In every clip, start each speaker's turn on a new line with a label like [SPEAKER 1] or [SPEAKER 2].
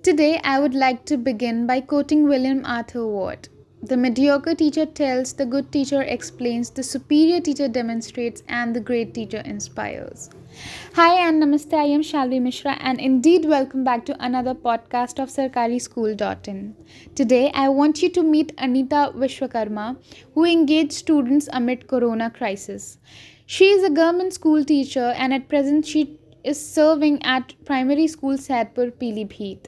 [SPEAKER 1] Today, I would like to begin by quoting William Arthur Ward. The mediocre teacher tells, the good teacher explains, the superior teacher demonstrates, and the great teacher inspires. Hi and namaste, I am Shalvi Mishra, and indeed, welcome back to another podcast of SarkariSchool.in. Today, I want you to meet Anita Vishwakarma, who engaged students amid corona crisis. She is a government school teacher, and at present, she is serving at primary school Saidpur, Pilibhit.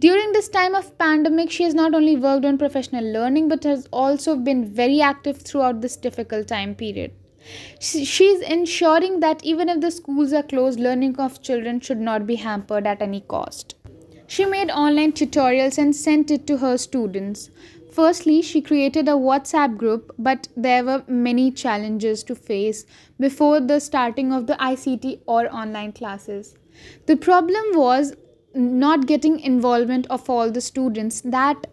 [SPEAKER 1] During this time of pandemic, she has not only worked on professional learning but has also been very active throughout this difficult time period. She is ensuring that even if the schools are closed, learning of children should not be hampered at any cost. She made online tutorials and sent it to her students. Firstly, she created a WhatsApp group, but there were many challenges to face before the starting of the ICT or online classes. The problem was not getting involvement of all the students that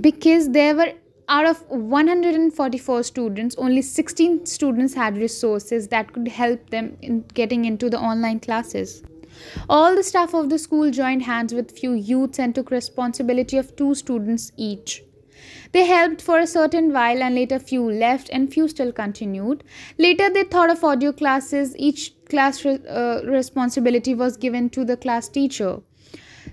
[SPEAKER 1] because there were out of 144 students only 16 students had resources that could help them in getting into the online classes. All the staff of the school joined hands with few youths and took responsibility of two students each they helped for a certain while and later few left and few still continued. Later they thought of audio classes. Each class re- uh, responsibility was given to the class teacher.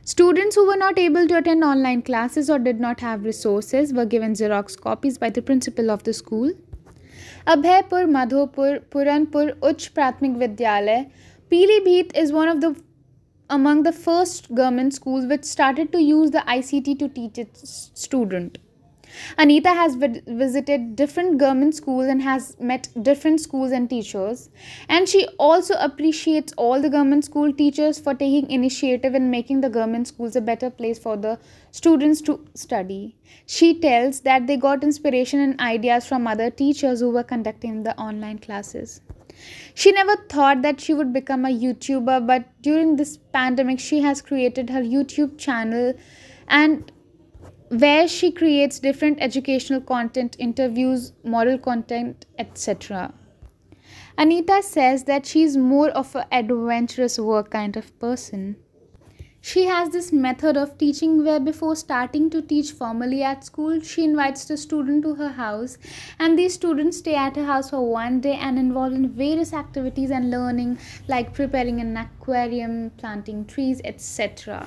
[SPEAKER 1] Students who were not able to attend online classes or did not have resources were given Xerox copies by the principal of the school. Abhaypur, Madhopur, Puranpur, Uch Pratmik Vidyalay, Pilibhit is one of the among the first government schools which started to use the ICT to teach its student. Anita has visited different government schools and has met different schools and teachers. And she also appreciates all the government school teachers for taking initiative in making the government schools a better place for the students to study. She tells that they got inspiration and ideas from other teachers who were conducting the online classes. She never thought that she would become a YouTuber, but during this pandemic, she has created her YouTube channel and where she creates different educational content, interviews, moral content, etc. Anita says that she is more of an adventurous work kind of person. She has this method of teaching where before starting to teach formally at school, she invites the student to her house and these students stay at her house for one day and involved in various activities and learning like preparing an aquarium, planting trees, etc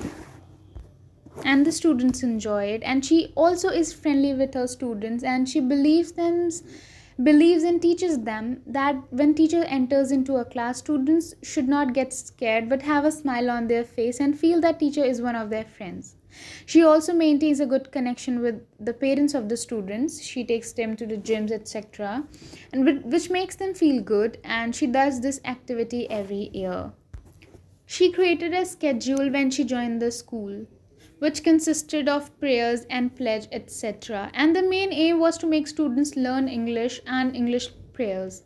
[SPEAKER 1] and the students enjoy it. And she also is friendly with her students and she believes them believes and teaches them that when teacher enters into a class students should not get scared but have a smile on their face and feel that teacher is one of their friends. She also maintains a good connection with the parents of the students. She takes them to the gyms etc and which makes them feel good and she does this activity every year. She created a schedule when she joined the school which consisted of prayers and pledge, etc. And the main aim was to make students learn English and English prayers.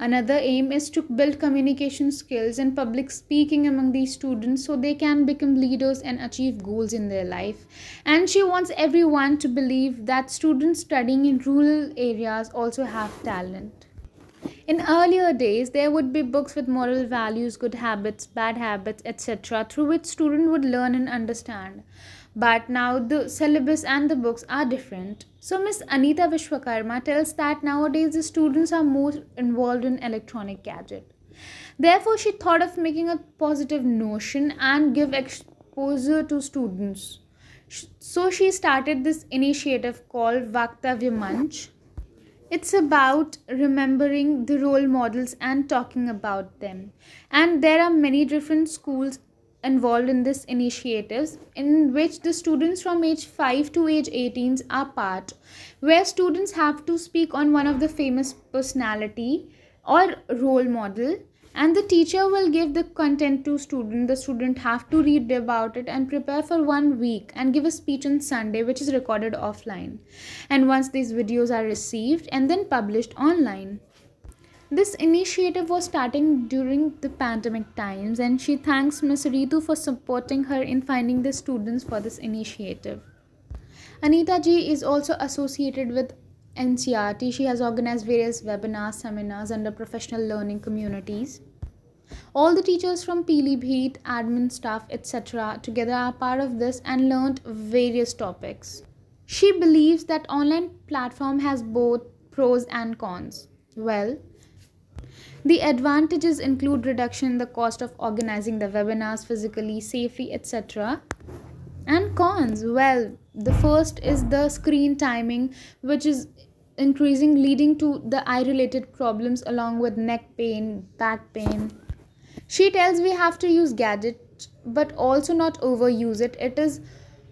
[SPEAKER 1] Another aim is to build communication skills and public speaking among these students so they can become leaders and achieve goals in their life. And she wants everyone to believe that students studying in rural areas also have talent. In earlier days, there would be books with moral values, good habits, bad habits, etc., through which students would learn and understand but now the syllabus and the books are different. So Miss Anita Vishwakarma tells that nowadays the students are more involved in electronic gadget. Therefore, she thought of making a positive notion and give exposure to students. So she started this initiative called Vaktavya Manch. It's about remembering the role models and talking about them. And there are many different schools involved in this initiatives in which the students from age 5 to age 18 are part where students have to speak on one of the famous personality or role model and the teacher will give the content to student the student have to read about it and prepare for one week and give a speech on sunday which is recorded offline and once these videos are received and then published online this initiative was starting during the pandemic times, and she thanks Ms. Ritu for supporting her in finding the students for this initiative. Anita ji is also associated with NCERT. She has organized various webinars, seminars under professional learning communities. All the teachers from Pili admin staff, etc., together are part of this and learned various topics. She believes that online platform has both pros and cons. Well, the advantages include reduction in the cost of organizing the webinars physically, safely, etc. And cons, well, the first is the screen timing, which is increasing, leading to the eye related problems along with neck pain, back pain. She tells we have to use gadget but also not overuse it. It is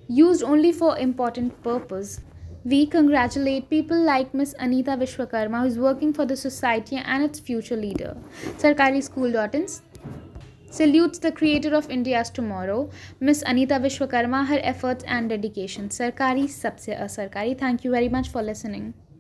[SPEAKER 1] used only for important purpose. We congratulate people like Miss Anita Vishwakarma who is working for the society and its future leader. Sarkari School.in salutes the creator of India's tomorrow, Miss Anita Vishwakarma, her efforts and dedication. Sarkari Sabse Sarkari. Thank you very much for listening.